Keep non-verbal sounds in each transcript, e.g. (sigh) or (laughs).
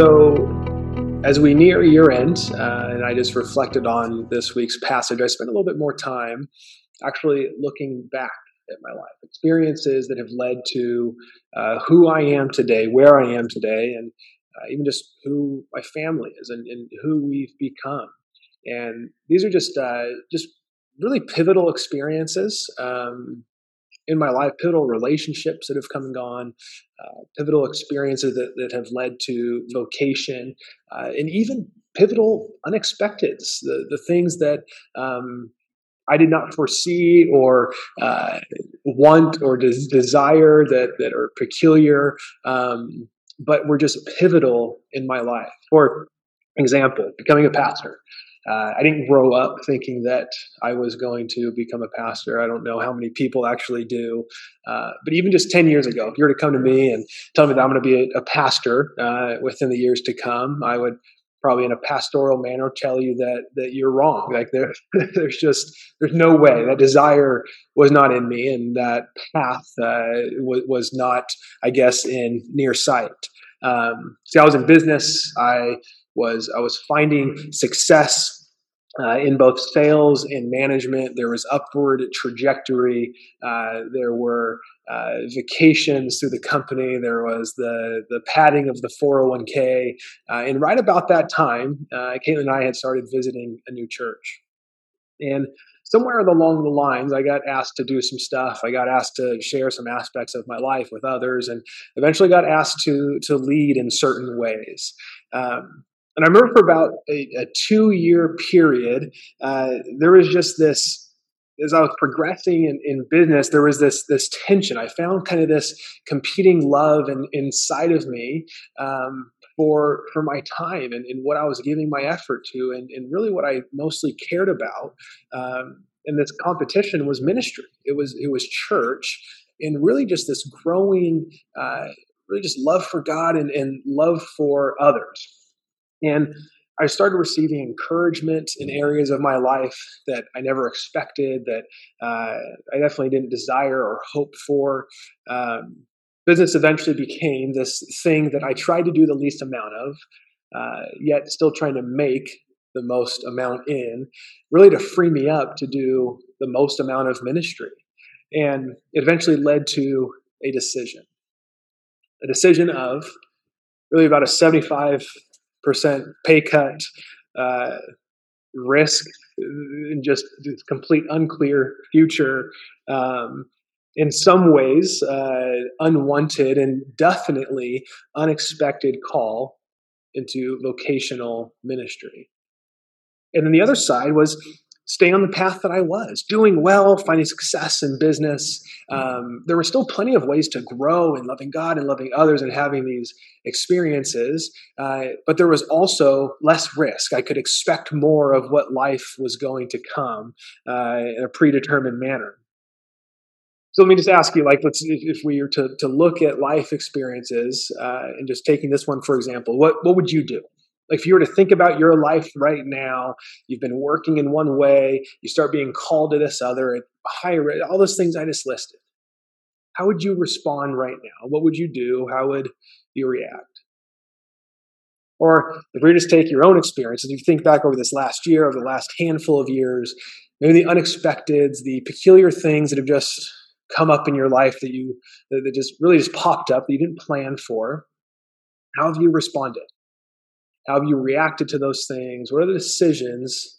So, as we near year end, uh, and I just reflected on this week's passage, I spent a little bit more time actually looking back at my life, experiences that have led to uh, who I am today, where I am today, and uh, even just who my family is and, and, who we've become. And these are just uh, just really pivotal experiences. Um, in my life, pivotal relationships that have come and gone, uh, pivotal experiences that, that have led to vocation, uh, and even pivotal unexpecteds, the, the things that um, I did not foresee or uh, want or des- desire that, that are peculiar, um, but were just pivotal in my life. For example, becoming a pastor. Uh, I didn't grow up thinking that I was going to become a pastor. I don't know how many people actually do. Uh, but even just 10 years ago, if you were to come to me and tell me that I'm going to be a, a pastor uh, within the years to come, I would probably in a pastoral manner tell you that that you're wrong like there (laughs) there's just there's no way that desire was not in me and that path uh, was, was not i guess in near sight um, see i was in business i was I was finding success uh, in both sales and management. There was upward trajectory. Uh, there were uh, vacations through the company. There was the the padding of the 401k. Uh, and right about that time, uh, Caitlin and I had started visiting a new church. And somewhere along the lines, I got asked to do some stuff. I got asked to share some aspects of my life with others, and eventually got asked to to lead in certain ways. Um, and I remember for about a, a two year period, uh, there was just this as I was progressing in, in, business, there was this this tension. I found kind of this competing love in, inside of me um, for for my time and, and, what I was giving my effort to, and, and really what I mostly cared about. Um, and this competition was ministry. It was it was church, and really just this growing, uh, really just love for God and, and love for others. And I started receiving encouragement in areas of my life that I never expected, that uh, I definitely didn't desire or hope for. Um, business eventually became this thing that I tried to do the least amount of, uh, yet still trying to make the most amount in, really to free me up to do the most amount of ministry. And it eventually led to a decision a decision of really about a 75 percent pay cut, uh, risk, and just complete unclear future. Um, in some ways, uh, unwanted and definitely unexpected call into vocational ministry. And then the other side was stay on the path that I was, doing well, finding success in business. Um, there were still plenty of ways to grow in loving God and loving others and having these experiences, uh, but there was also less risk. I could expect more of what life was going to come uh, in a predetermined manner. So let me just ask you, like, let's if, we were to to look at life experiences uh, and just taking this one for example, what what would you do? Like if you were to think about your life right now, you've been working in one way, you start being called to this other, higher all those things I just listed. How would you respond right now? What would you do? How would you react? Or if we just take your own experience, experiences, you think back over this last year, over the last handful of years, maybe the unexpecteds, the peculiar things that have just come up in your life that you that just really just popped up that you didn't plan for. How have you responded? How have you reacted to those things? What are the decisions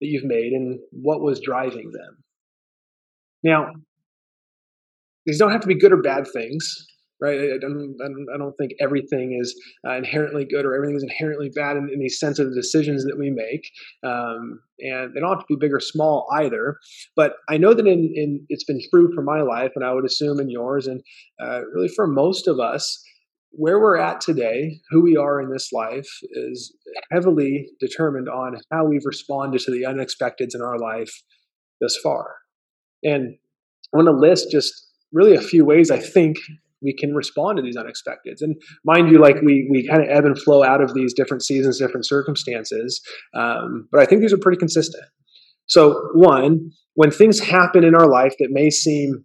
that you've made and what was driving them? Now, these don't have to be good or bad things, right? I don't, I don't think everything is uh, inherently good or everything is inherently bad in, in sense of the decisions that we make. Um, and they don't have to be big or small either. But I know that in, in it's been true for my life, and I would assume in yours, and uh, really for most of us, where we're at today, who we are in this life, is heavily determined on how we've responded to the unexpecteds in our life thus far. And I want to list just really a few ways I think we can respond to these unexpecteds. And mind you, like we we kind of ebb and flow out of these different seasons, different circumstances. Um, but I think these are pretty consistent. So one, when things happen in our life that may seem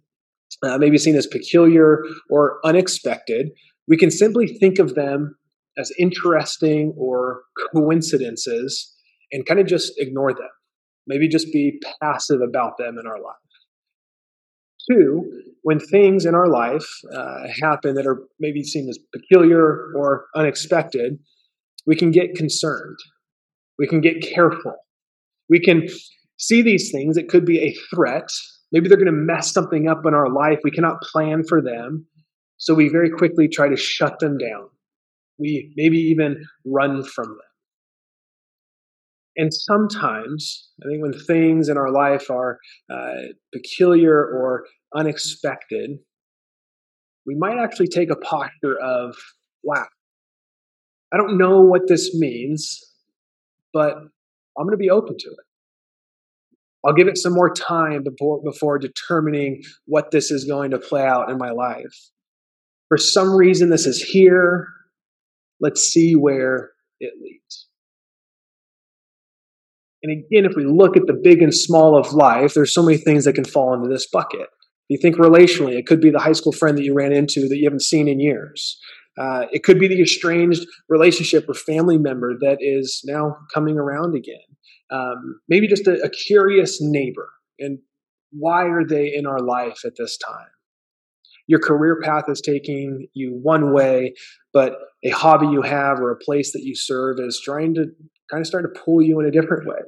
uh, maybe seen as peculiar or unexpected, we can simply think of them as interesting or coincidences and kind of just ignore them. Maybe just be passive about them in our life. Two, when things in our life uh, happen that are maybe seen as peculiar or unexpected, we can get concerned. We can get careful. We can see these things. It could be a threat. Maybe they're going to mess something up in our life. We cannot plan for them. So we very quickly try to shut them down. We maybe even run from them. And sometimes, I think when things in our life are uh, peculiar or unexpected, we might actually take a posture of, wow, I don't know what this means, but I'm going to be open to it. I'll give it some more time before, before determining what this is going to play out in my life. For some reason, this is here. Let's see where it leads. And again, if we look at the big and small of life, there's so many things that can fall into this bucket. You think relationally, it could be the high school friend that you ran into that you haven't seen in years. Uh, it could be the estranged relationship or family member that is now coming around again. Um, maybe just a, a curious neighbor. And why are they in our life at this time? Your career path is taking you one way, but a hobby you have or a place that you serve is trying to kind of start to pull you in a different way.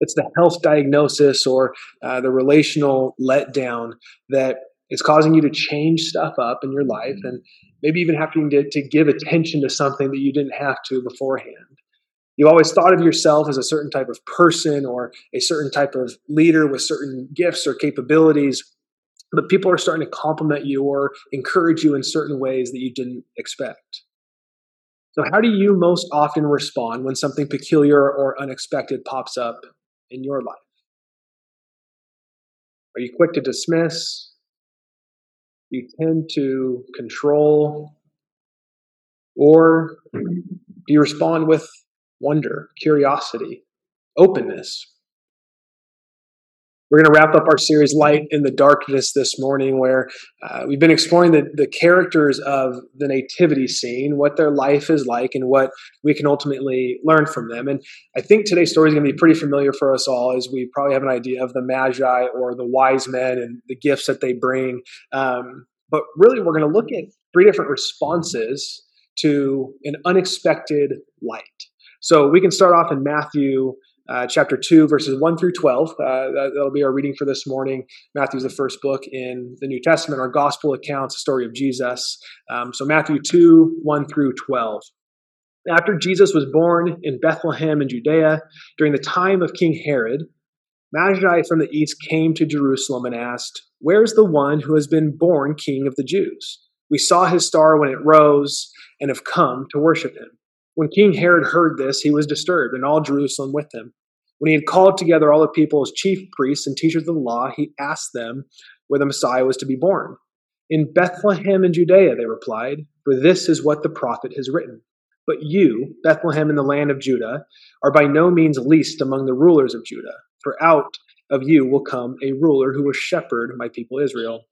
It's the health diagnosis or uh, the relational letdown that is causing you to change stuff up in your life and maybe even having to, to give attention to something that you didn't have to beforehand. You always thought of yourself as a certain type of person or a certain type of leader with certain gifts or capabilities, but people are starting to compliment you or encourage you in certain ways that you didn't expect. So, how do you most often respond when something peculiar or unexpected pops up in your life? Are you quick to dismiss? You tend to control? Or do you respond with wonder, curiosity, openness? We're going to wrap up our series Light in the Darkness this morning, where uh, we've been exploring the, the characters of the nativity scene, what their life is like, and what we can ultimately learn from them. And I think today's story is going to be pretty familiar for us all, as we probably have an idea of the Magi or the wise men and the gifts that they bring. Um, but really, we're going to look at three different responses to an unexpected light. So we can start off in Matthew uh, chapter 2, verses 1 through 12. Uh, that, will be our reading for this morning. Matthew's the first book in the New Testament, our gospel accounts, the story of Jesus. Um, so Matthew 2, 1 through 12. After Jesus was born in Bethlehem in Judea during the time of King Herod, Magi from the east came to Jerusalem and asked, Where is the one who has been born king of the Jews? We saw his star when it rose and have come to worship him. When King Herod heard this, he was disturbed, and all Jerusalem with him. When he had called together all the people as chief priests and teachers of the law, he asked them where the Messiah was to be born. In Bethlehem in Judea, they replied, for this is what the prophet has written. But you, Bethlehem in the land of Judah, are by no means least among the rulers of Judah, for out of you will come a ruler who will shepherd my people Israel.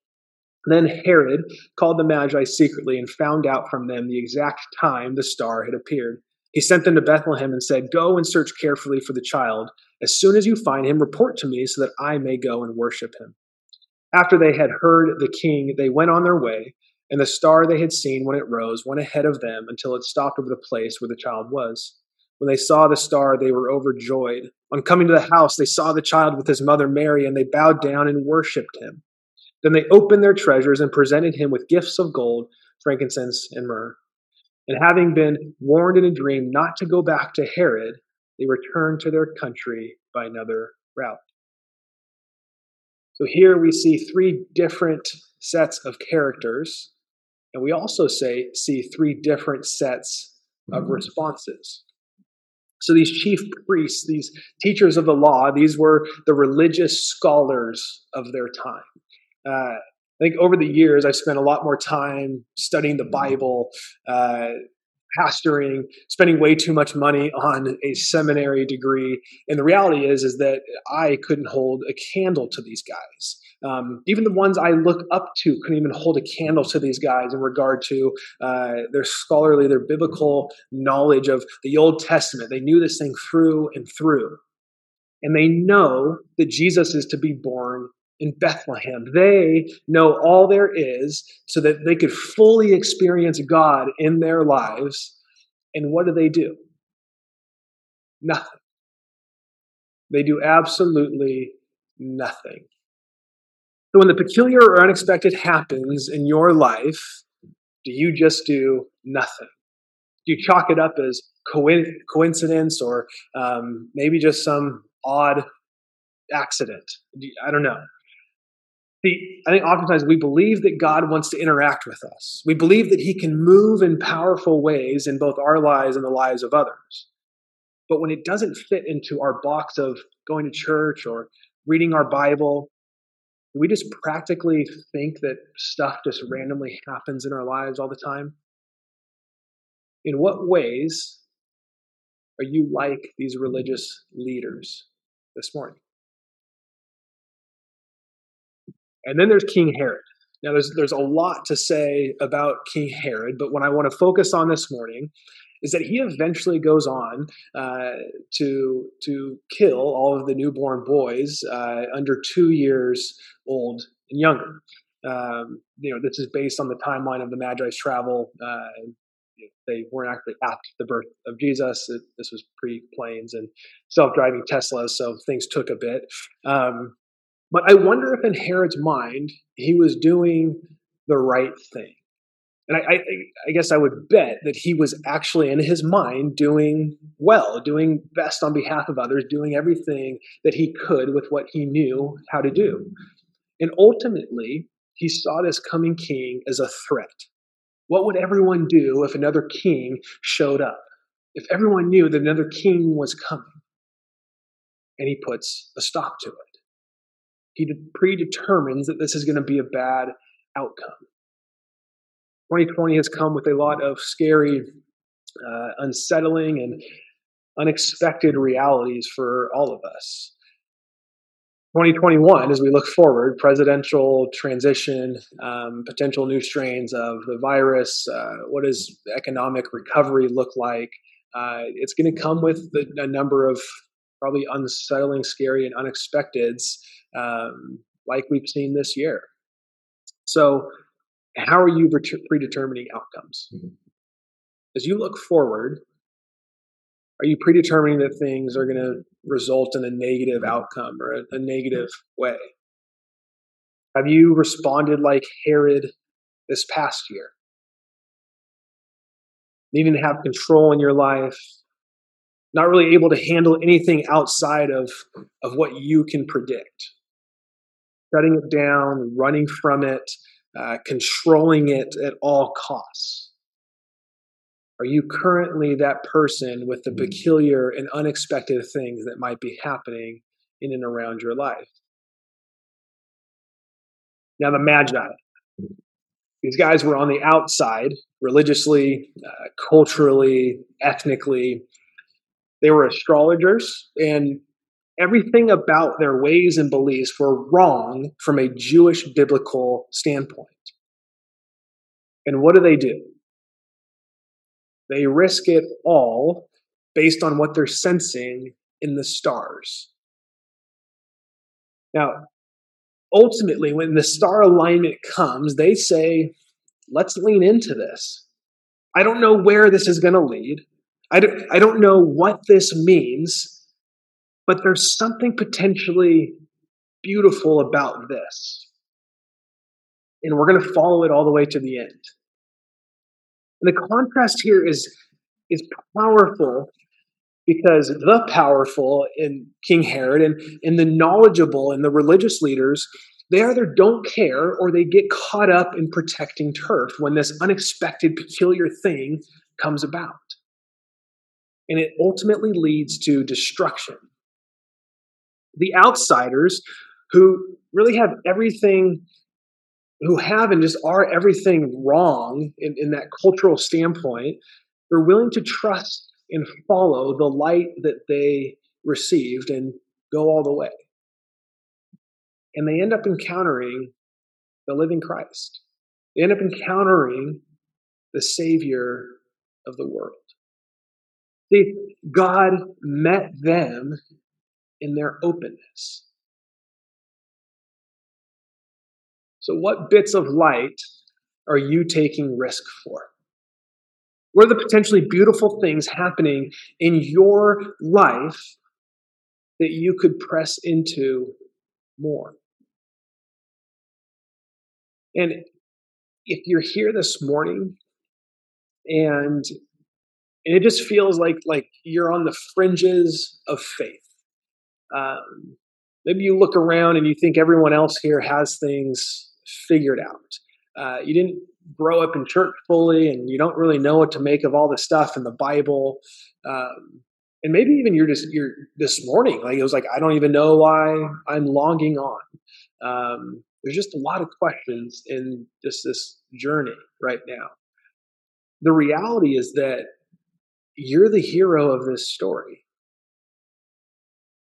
Then Herod called the Magi secretly and found out from them the exact time the star had appeared. He sent them to Bethlehem and said, Go and search carefully for the child. As soon as you find him, report to me so that I may go and worship him. After they had heard the king, they went on their way, and the star they had seen when it rose went ahead of them until it stopped over the place where the child was. When they saw the star, they were overjoyed. On coming to the house, they saw the child with his mother Mary, and they bowed down and worshipped him. Then they opened their treasures and presented him with gifts of gold, frankincense, and myrrh. And having been warned in a dream not to go back to Herod, they returned to their country by another route. So here we see three different sets of characters, and we also say see three different sets of mm-hmm. responses. So these chief priests, these teachers of the law, these were the religious scholars of their time. Uh, I think over the years, I've spent a lot more time studying the Bible, uh, pastoring, spending way too much money on a seminary degree. And the reality is, is that I couldn't hold a candle to these guys. Um, even the ones I look up to couldn't even hold a candle to these guys in regard to uh, their scholarly, their biblical knowledge of the Old Testament. They knew this thing through and through. And they know that Jesus is to be born in Bethlehem. They know all there is so that they could fully experience God in their lives. And what do they do? Nothing. They do absolutely nothing. So when the peculiar or unexpected happens in your life, do you just do nothing? Do you chalk it up as coincidence or um, maybe just some odd accident? I don't know. See, I think oftentimes we believe that God wants to interact with us. We believe that He can move in powerful ways in both our lives and the lives of others. But when it doesn't fit into our box of going to church or reading our Bible, we just practically think that stuff just randomly happens in our lives all the time. In what ways are you like these religious leaders this morning? And then there's King Herod. Now, there's, there's a lot to say about King Herod, but what I want to focus on this morning is that he eventually goes on uh, to, to kill all of the newborn boys uh, under two years old and younger. Um, you know, this is based on the timeline of the Magi's travel. Uh, they weren't actually at the birth of Jesus. It, this was pre planes and self driving Teslas, so things took a bit. Um, but I wonder if in Herod's mind, he was doing the right thing. And I, I, I, guess I would bet that he was actually in his mind doing well, doing best on behalf of others, doing everything that he could with what he knew how to do. And ultimately, he saw this coming king as a threat. What would everyone do if another king showed up? If everyone knew that another king was coming? And he puts a stop to it. He predetermines that this is going to be a bad outcome. 2020 has come with a lot of scary, uh, unsettling, and unexpected realities for all of us. 2021, as we look forward, presidential transition, um, potential new strains of the virus, uh, what does economic recovery look like? Uh, it's going to come with a number of probably unsettling, scary, and unexpecteds um, like we've seen this year. So, how are you predetermining outcomes? Mm-hmm. As you look forward, are you predetermining that things are going to result in a negative outcome or a, a negative way? Have you responded like Herod this past year? Needing to have control in your life, not really able to handle anything outside of, of what you can predict shutting it down, running from it, uh, controlling it at all costs? Are you currently that person with the peculiar and unexpected things that might be happening in and around your life? Now, the Magi. These guys were on the outside, religiously, uh, culturally, ethnically. They were astrologers, and everything about their ways and beliefs were wrong from a Jewish biblical standpoint. And what do they do? They risk it all based on what they're sensing in the stars. Now, ultimately, when the star alignment comes, they say, let's lean into this. I don't know where this is going to lead. I don't, I don't know what this means, but there's something potentially beautiful about this. And we're going to follow it all the way to the end. And the contrast here is, is powerful because the powerful in King Herod and, and the knowledgeable and the religious leaders, they either don't care or they get caught up in protecting turf when this unexpected, peculiar thing comes about. And it ultimately leads to destruction the outsiders who really have everything who have and just are everything wrong in, in that cultural standpoint They're willing to trust and follow the light that they received and go all the way. And they end up encountering the living Christ. They end up encountering the Savior of the world. See, God met them in their openness. So, what bits of light are you taking risk for? What are the potentially beautiful things happening in your life that you could press into more? And if you're here this morning and and it just feels like like you're on the fringes of faith. Um, maybe you look around and you think everyone else here has things figured out. Uh, you didn't grow up in church fully, and you don't really know what to make of all the stuff in the Bible. Um, and maybe even you're just you're this morning like it was like I don't even know why I'm longing on. Um, there's just a lot of questions in just this journey right now. The reality is that you're the hero of this story.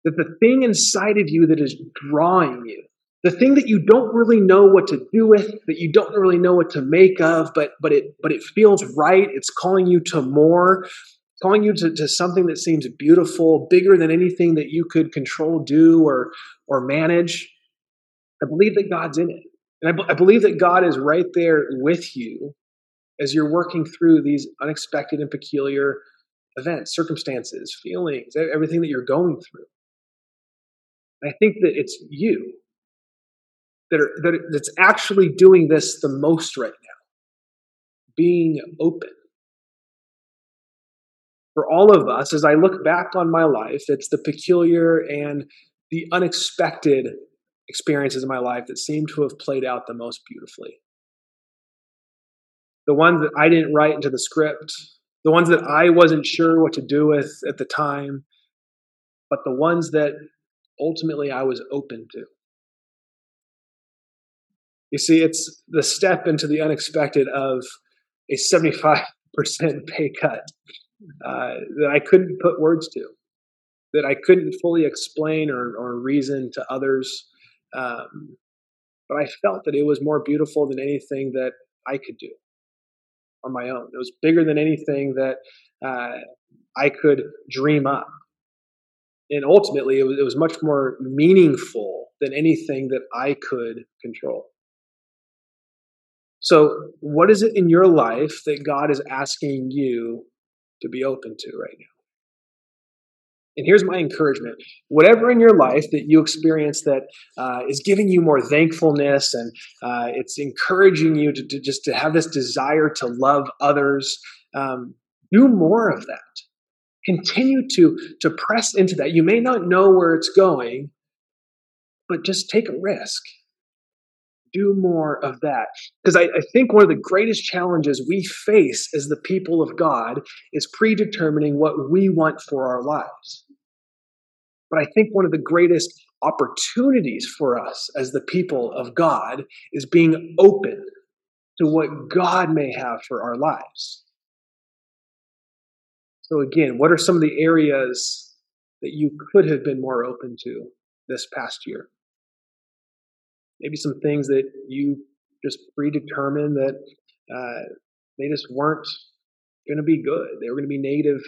That the thing inside of you that is drawing you, the thing that you don't really know what to do with, that you don't really know what to make of, but but it but it feels right. It's calling you to more, calling you to, to something that seems beautiful, bigger than anything that you could control, do, or or manage. I believe that God's in it. And I, I believe that God is right there with you as you're working through these unexpected and peculiar events, circumstances, feelings, everything that you're going through. I think that it's you that are that that's actually doing this the most right now. Being open. For all of us, as I look back on my life, it's the peculiar and the unexpected experiences in my life that seem to have played out the most beautifully. The ones that I didn't write into the script, the ones that I wasn't sure what to do with at the time, but the ones that ultimately I was open to. You see, it's the step into the unexpected of a 75% (laughs) pay cut uh, that I couldn't put words to, that I couldn't fully explain or, or reason to others. Um, but I felt that it was more beautiful than anything that I could do on my own. It was bigger than anything that uh, I could dream up. And ultimately, it was, it was much more meaningful than anything that I could control. So, what is it in your life that God is asking you to be open to right now? And here's my encouragement whatever in your life that you experience that uh, is giving you more thankfulness and uh, it's encouraging you to, to, just to have this desire to love others, um, do more of that. Continue to, to press into that. You may not know where it's going, but just take a risk do more of that. Because I, I, think one of the greatest challenges we face as the people of God is predetermining what we want for our lives. But I think one of the greatest opportunities for us as the people of God is being open to what God may have for our lives. So, again, what are some of the areas that you could have been more open to this past year? maybe some things that you just predetermined that uh, they just weren't going to be good. They were going to be negative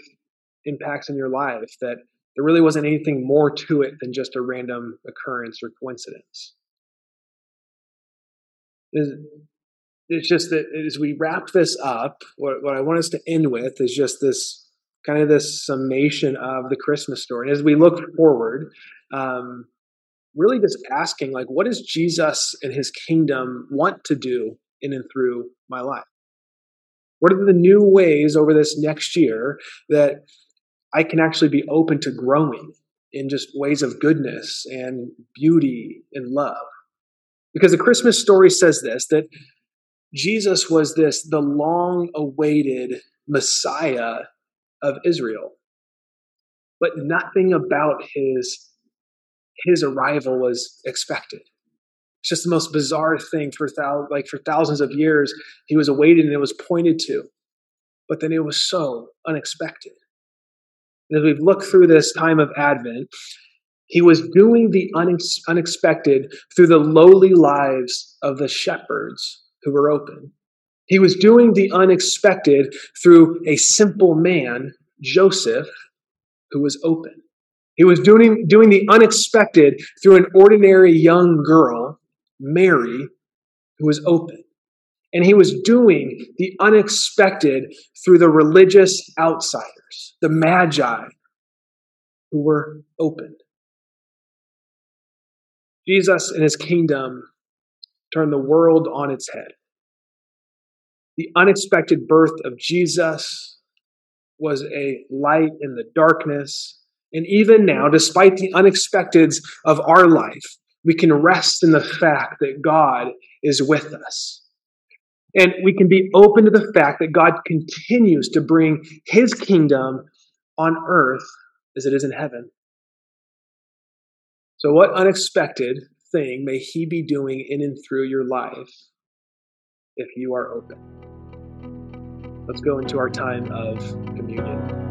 impacts in your life, that there really wasn't anything more to it than just a random occurrence or coincidence. It's just that as we wrap this up, what, what I want us to end with is just this kind of this summation of the Christmas story. And as we look forward, um, really just asking like what does jesus and his kingdom want to do in and through my life what are the new ways over this next year that i can actually be open to growing in just ways of goodness and beauty and love because the christmas story says this that jesus was this the long awaited messiah of israel but nothing about his his arrival was expected. It's just the most bizarre thing for thou- like for thousands of years. He was awaited and it was pointed to, but then it was so unexpected. As we've looked through this time of Advent, he was doing the unexpected through the lowly lives of the shepherds who were open. He was doing the unexpected through a simple man, Joseph, who was open. He was doing, doing the unexpected through an ordinary young girl, Mary, who was open. And he was doing the unexpected through the religious the magi, who were opened. Jesus and his kingdom turned the world on its head. The unexpected birth of Jesus was a light in the darkness. And even now, despite the unexpecteds of our life, we can rest in the fact that God is with us. And we can be open to the fact that God continues to bring his kingdom on earth as it is in heaven. So, what unexpected thing may he be doing in and through your life if you are open? Let's go into our time of communion.